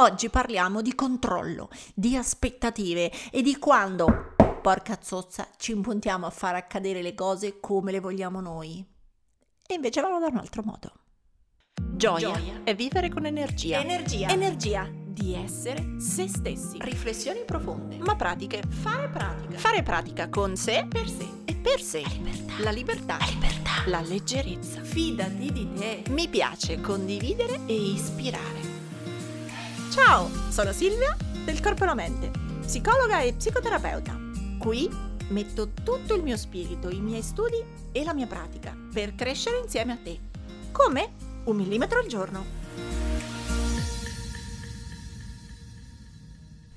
Oggi parliamo di controllo, di aspettative e di quando, porca zozza, ci impuntiamo a far accadere le cose come le vogliamo noi. E invece vanno da un altro modo. Gioia, Gioia è vivere con energia. Energia. Energia di essere se stessi. Riflessioni profonde. Ma pratiche. Fare pratica. Fare pratica con sé, per sé e per sé. La libertà. La libertà. La libertà. La leggerezza. Fidati di te. Mi piace condividere e ispirare. Ciao, sono Silvia del Corpo e la Mente, psicologa e psicoterapeuta. Qui metto tutto il mio spirito, i miei studi e la mia pratica per crescere insieme a te. Come? Un millimetro al giorno.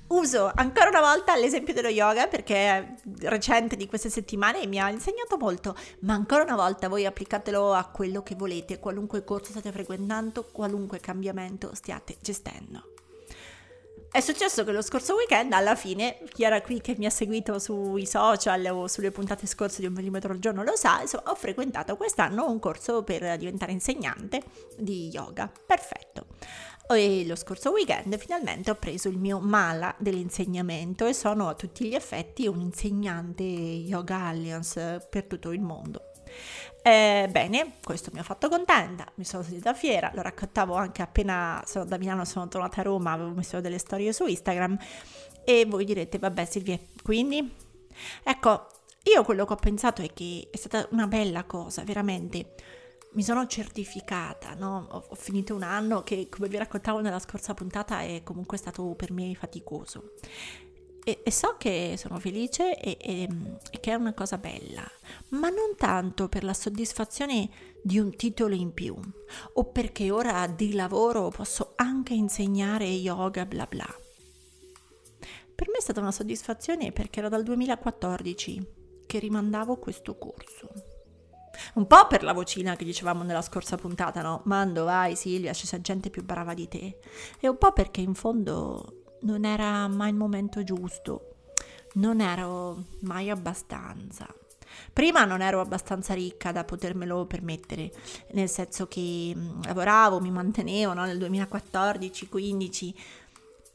Uso ancora una volta l'esempio dello yoga perché è recente di queste settimane e mi ha insegnato molto, ma ancora una volta voi applicatelo a quello che volete, qualunque corso state frequentando, qualunque cambiamento stiate gestendo. È successo che lo scorso weekend, alla fine, chi era qui che mi ha seguito sui social o sulle puntate scorse di un millimetro al giorno lo sa, insomma, ho frequentato quest'anno un corso per diventare insegnante di yoga. Perfetto. E lo scorso weekend finalmente ho preso il mio mala dell'insegnamento e sono a tutti gli effetti un insegnante Yoga Alliance per tutto il mondo. Eh, bene, questo mi ha fatto contenta, mi sono sentita fiera, lo raccontavo anche appena sono da Milano, sono tornata a Roma, avevo messo delle storie su Instagram e voi direte, vabbè Silvia, quindi? Ecco, io quello che ho pensato è che è stata una bella cosa, veramente. Mi sono certificata, no? ho, ho finito un anno che, come vi raccontavo nella scorsa puntata, è comunque stato per me faticoso e, e so che sono felice e, e, e che è una cosa bella, ma non tanto per la soddisfazione di un titolo in più o perché ora di lavoro posso anche insegnare yoga bla bla. Per me è stata una soddisfazione perché era dal 2014 che rimandavo questo corso. Un po' per la vocina che dicevamo nella scorsa puntata, no? Mando, vai Silvia, c'è gente più brava di te. E un po' perché in fondo non era mai il momento giusto, non ero mai abbastanza. Prima non ero abbastanza ricca da potermelo permettere, nel senso che mm, lavoravo, mi mantenevo no? nel 2014-15,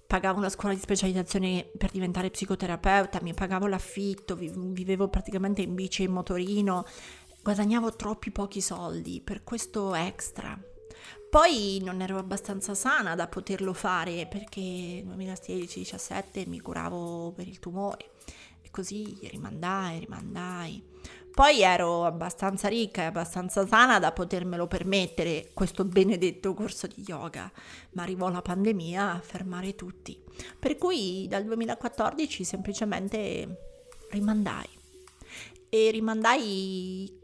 pagavo una scuola di specializzazione per diventare psicoterapeuta, mi pagavo l'affitto, vivevo praticamente in bici e in motorino, guadagnavo troppi pochi soldi per questo extra. Poi non ero abbastanza sana da poterlo fare perché nel 2016-17 mi curavo per il tumore e così rimandai, rimandai. Poi ero abbastanza ricca e abbastanza sana da potermelo permettere questo benedetto corso di yoga, ma arrivò la pandemia a fermare tutti. Per cui dal 2014 semplicemente rimandai. E rimandai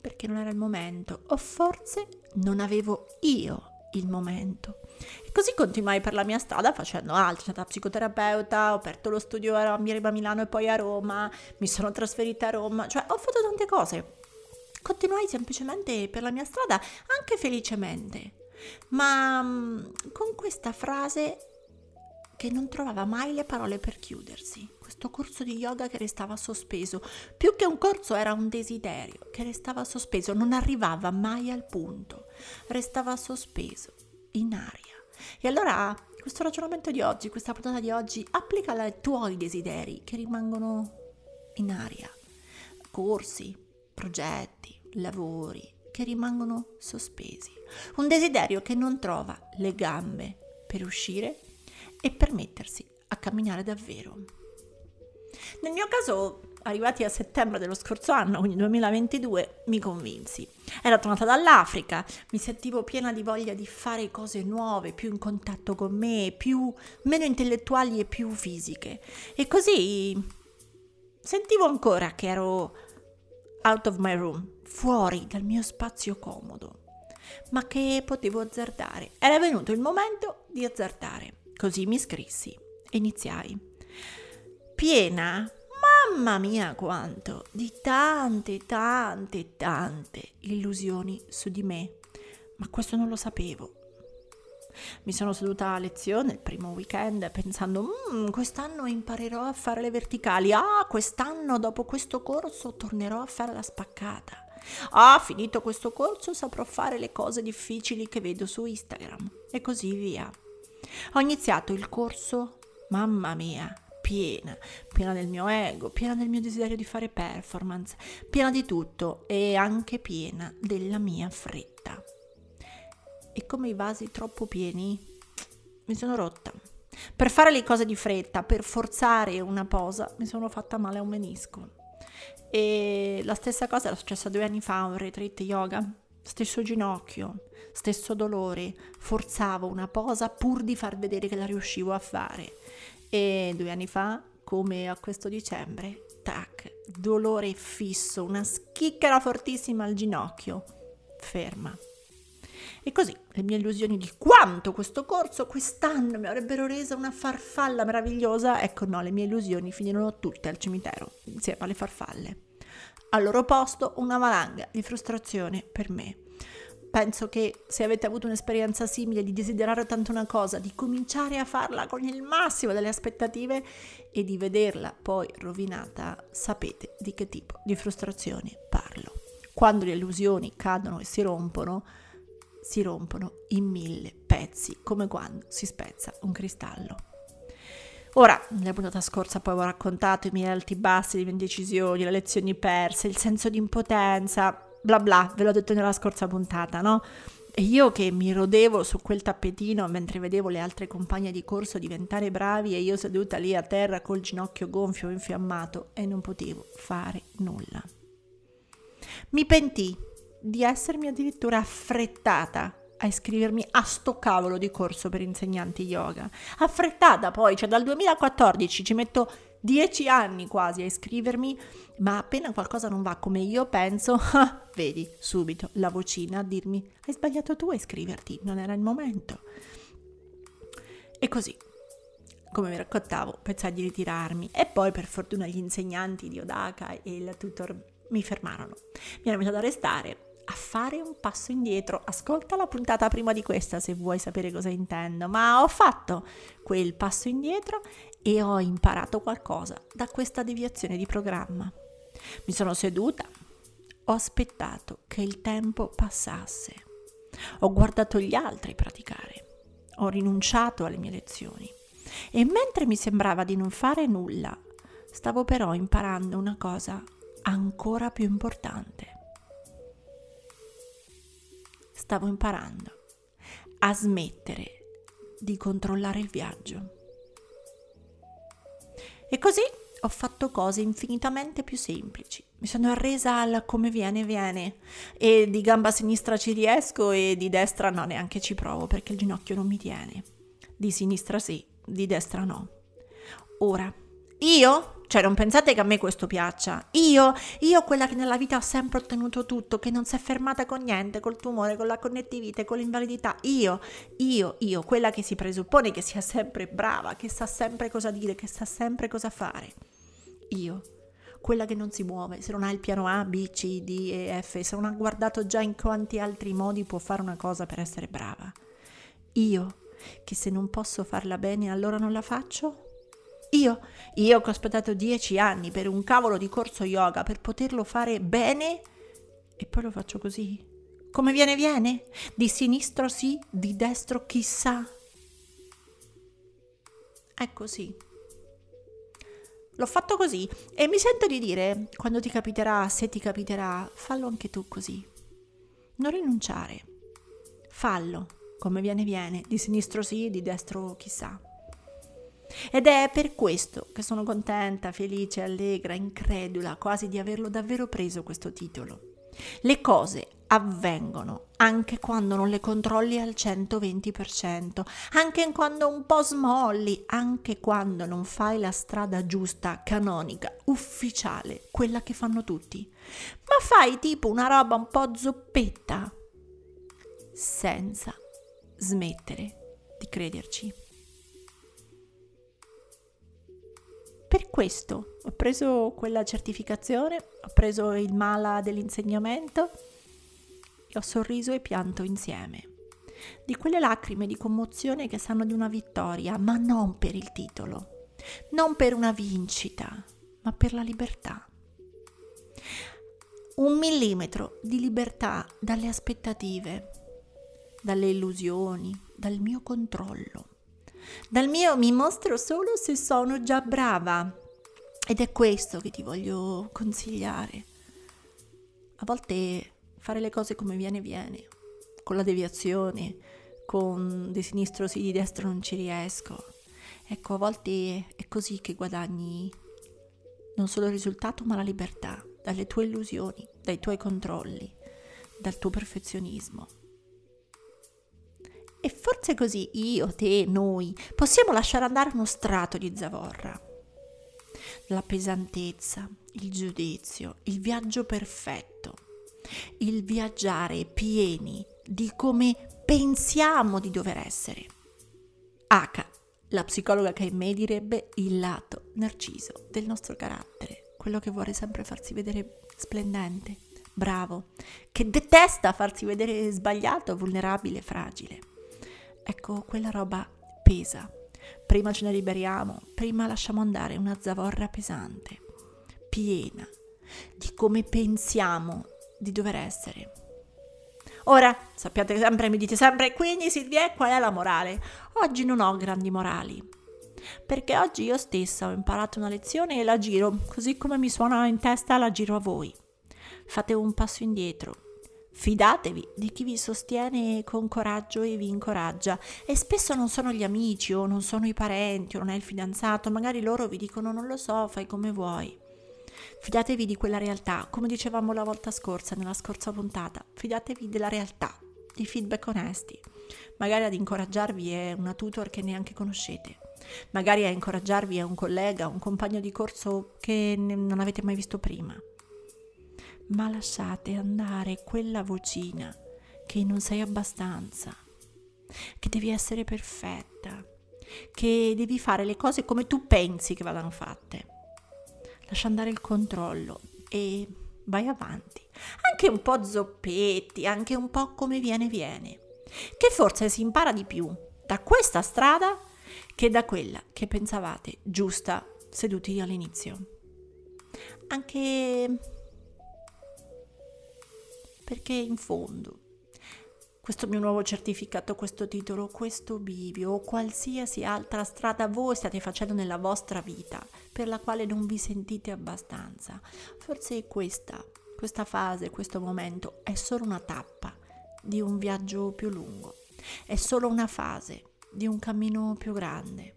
perché non era il momento, o forse non avevo io il momento. E così continuai per la mia strada facendo altro, sono stata psicoterapeuta, ho aperto lo studio a Milano e poi a Roma, mi sono trasferita a Roma, cioè ho fatto tante cose. Continuai semplicemente per la mia strada, anche felicemente, ma mm, con questa frase che non trovava mai le parole per chiudersi. Questo corso di yoga che restava sospeso. Più che un corso era un desiderio che restava sospeso, non arrivava mai al punto. Restava sospeso in aria. E allora questo ragionamento di oggi, questa puntata di oggi, applicala ai tuoi desideri che rimangono in aria. Corsi, progetti, lavori che rimangono sospesi. Un desiderio che non trova le gambe per uscire e permettersi a camminare davvero. Nel mio caso, arrivati a settembre dello scorso anno, quindi 2022, mi convinsi. Ero tornata dall'Africa, mi sentivo piena di voglia di fare cose nuove, più in contatto con me, più, meno intellettuali e più fisiche. E così sentivo ancora che ero out of my room, fuori dal mio spazio comodo, ma che potevo azzardare. Era venuto il momento di azzardare. Così mi iscrissi e iniziai. Piena, mamma mia quanto, di tante, tante, tante illusioni su di me. Ma questo non lo sapevo. Mi sono seduta a lezione il primo weekend pensando, mm, quest'anno imparerò a fare le verticali, ah, quest'anno dopo questo corso tornerò a fare la spaccata. Ah, finito questo corso saprò fare le cose difficili che vedo su Instagram e così via. Ho iniziato il corso, mamma mia, piena, piena del mio ego, piena del mio desiderio di fare performance, piena di tutto e anche piena della mia fretta. E come i vasi troppo pieni, mi sono rotta. Per fare le cose di fretta, per forzare una posa, mi sono fatta male a un menisco. E la stessa cosa era successa due anni fa a un retreat yoga. Stesso ginocchio, stesso dolore, forzavo una posa pur di far vedere che la riuscivo a fare. E due anni fa, come a questo dicembre, tac, dolore fisso, una schicchera fortissima al ginocchio, ferma. E così le mie illusioni di quanto questo corso quest'anno mi avrebbero resa una farfalla meravigliosa, ecco no, le mie illusioni finirono tutte al cimitero, insieme alle farfalle. Al loro posto una valanga di frustrazione per me. Penso che se avete avuto un'esperienza simile di desiderare tanto una cosa, di cominciare a farla con il massimo delle aspettative e di vederla poi rovinata, sapete di che tipo di frustrazione parlo. Quando le illusioni cadono e si rompono, si rompono in mille pezzi, come quando si spezza un cristallo. Ora, nella puntata scorsa poi ho raccontato i miei alti bassi, le mie indecisioni, le lezioni perse, il senso di impotenza, bla bla, ve l'ho detto nella scorsa puntata, no? E io che mi rodevo su quel tappetino mentre vedevo le altre compagne di corso diventare bravi e io seduta lì a terra col ginocchio gonfio e infiammato e non potevo fare nulla. Mi pentì di essermi addirittura affrettata a iscrivermi a sto cavolo di corso per insegnanti yoga. Affrettata poi, cioè dal 2014 ci metto dieci anni quasi a iscrivermi, ma appena qualcosa non va come io penso, vedi subito la vocina a dirmi hai sbagliato tu a iscriverti, non era il momento. E così, come vi raccontavo, pensai di ritirarmi e poi per fortuna gli insegnanti di Odaka e il tutor mi fermarono. Mi hanno messo ad arrestare a fare un passo indietro. Ascolta la puntata prima di questa se vuoi sapere cosa intendo, ma ho fatto quel passo indietro e ho imparato qualcosa da questa deviazione di programma. Mi sono seduta, ho aspettato che il tempo passasse, ho guardato gli altri praticare, ho rinunciato alle mie lezioni. E mentre mi sembrava di non fare nulla, stavo però imparando una cosa ancora più importante stavo imparando a smettere di controllare il viaggio. E così ho fatto cose infinitamente più semplici. Mi sono arresa al come viene, viene. E di gamba sinistra ci riesco e di destra no, neanche ci provo perché il ginocchio non mi tiene. Di sinistra sì, di destra no. Ora, io cioè, non pensate che a me questo piaccia. Io, io quella che nella vita ha sempre ottenuto tutto, che non si è fermata con niente, col tumore, con la connettività, con l'invalidità. Io, io, io, quella che si presuppone che sia sempre brava, che sa sempre cosa dire, che sa sempre cosa fare. Io, quella che non si muove, se non ha il piano A, B, C, D e F, se non ha guardato già in quanti altri modi può fare una cosa per essere brava. Io, che se non posso farla bene allora non la faccio? Io, io che ho aspettato dieci anni per un cavolo di corso yoga per poterlo fare bene e poi lo faccio così. Come viene, viene. Di sinistro sì, di destro chissà. È così. L'ho fatto così e mi sento di dire, quando ti capiterà, se ti capiterà, fallo anche tu così. Non rinunciare. Fallo, come viene, viene. Di sinistro sì, di destro chissà. Ed è per questo che sono contenta, felice, allegra, incredula quasi di averlo davvero preso questo titolo. Le cose avvengono anche quando non le controlli al 120%, anche quando un po' smolli, anche quando non fai la strada giusta, canonica, ufficiale, quella che fanno tutti, ma fai tipo una roba un po' zoppetta, senza smettere di crederci. Questo ho preso quella certificazione, ho preso il mala dell'insegnamento e ho sorriso e pianto insieme. Di quelle lacrime di commozione che sanno di una vittoria, ma non per il titolo, non per una vincita, ma per la libertà. Un millimetro di libertà dalle aspettative, dalle illusioni, dal mio controllo, Dal mio mi mostro solo se sono già brava. Ed è questo che ti voglio consigliare. A volte fare le cose come viene viene, con la deviazione, con di sinistro sì, di destro non ci riesco. Ecco, a volte è così che guadagni non solo il risultato, ma la libertà, dalle tue illusioni, dai tuoi controlli, dal tuo perfezionismo. E forse così io, te, noi possiamo lasciare andare uno strato di zavorra. La pesantezza, il giudizio, il viaggio perfetto, il viaggiare pieni di come pensiamo di dover essere. H, la psicologa che in me direbbe il lato narciso del nostro carattere, quello che vuole sempre farsi vedere splendente, bravo, che detesta farsi vedere sbagliato, vulnerabile, fragile. Ecco, quella roba pesa. Prima ce ne liberiamo, prima lasciamo andare una zavorra pesante, piena di come pensiamo di dover essere. Ora, sappiate sempre, mi dite sempre, quindi Silvia, qual è la morale? Oggi non ho grandi morali, perché oggi io stessa ho imparato una lezione e la giro, così come mi suona in testa la giro a voi. Fate un passo indietro, Fidatevi di chi vi sostiene con coraggio e vi incoraggia. E spesso non sono gli amici o non sono i parenti o non è il fidanzato, magari loro vi dicono non lo so, fai come vuoi. Fidatevi di quella realtà, come dicevamo la volta scorsa, nella scorsa puntata. Fidatevi della realtà, di feedback onesti. Magari ad incoraggiarvi è una tutor che neanche conoscete. Magari a incoraggiarvi è un collega, un compagno di corso che non avete mai visto prima ma lasciate andare quella vocina che non sei abbastanza, che devi essere perfetta, che devi fare le cose come tu pensi che vadano fatte. Lascia andare il controllo e vai avanti. Anche un po' zoppetti, anche un po' come viene viene. Che forse si impara di più da questa strada che da quella che pensavate giusta seduti all'inizio. Anche perché in fondo questo mio nuovo certificato, questo titolo, questo bivio o qualsiasi altra strada voi state facendo nella vostra vita per la quale non vi sentite abbastanza, forse questa, questa fase, questo momento è solo una tappa di un viaggio più lungo, è solo una fase di un cammino più grande.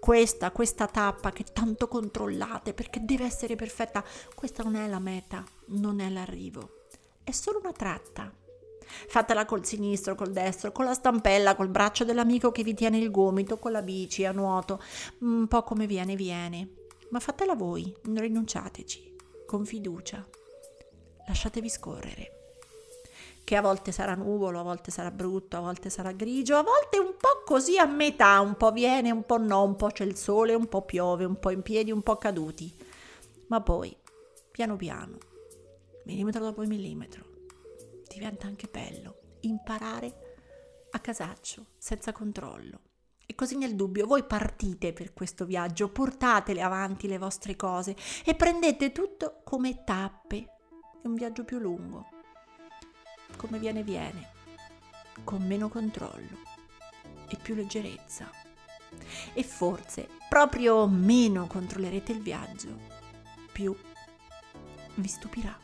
Questa, questa tappa che tanto controllate perché deve essere perfetta, questa non è la meta, non è l'arrivo è solo una tratta. Fatela col sinistro, col destro, con la stampella, col braccio dell'amico che vi tiene il gomito, con la bici, a nuoto, un po' come viene, viene. Ma fatela voi, non rinunciateci, con fiducia. Lasciatevi scorrere. Che a volte sarà nuvolo, a volte sarà brutto, a volte sarà grigio, a volte un po' così a metà, un po' viene, un po' no, un po' c'è il sole, un po' piove, un po' in piedi, un po' caduti. Ma poi, piano piano, millimetro dopo millimetro. Diventa anche bello imparare a casaccio, senza controllo. E così nel dubbio voi partite per questo viaggio, portatele avanti le vostre cose e prendete tutto come tappe di un viaggio più lungo. Come viene viene, con meno controllo e più leggerezza. E forse proprio meno controllerete il viaggio, più vi stupirà.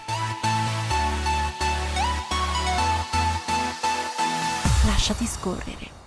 Lasciati scorrere.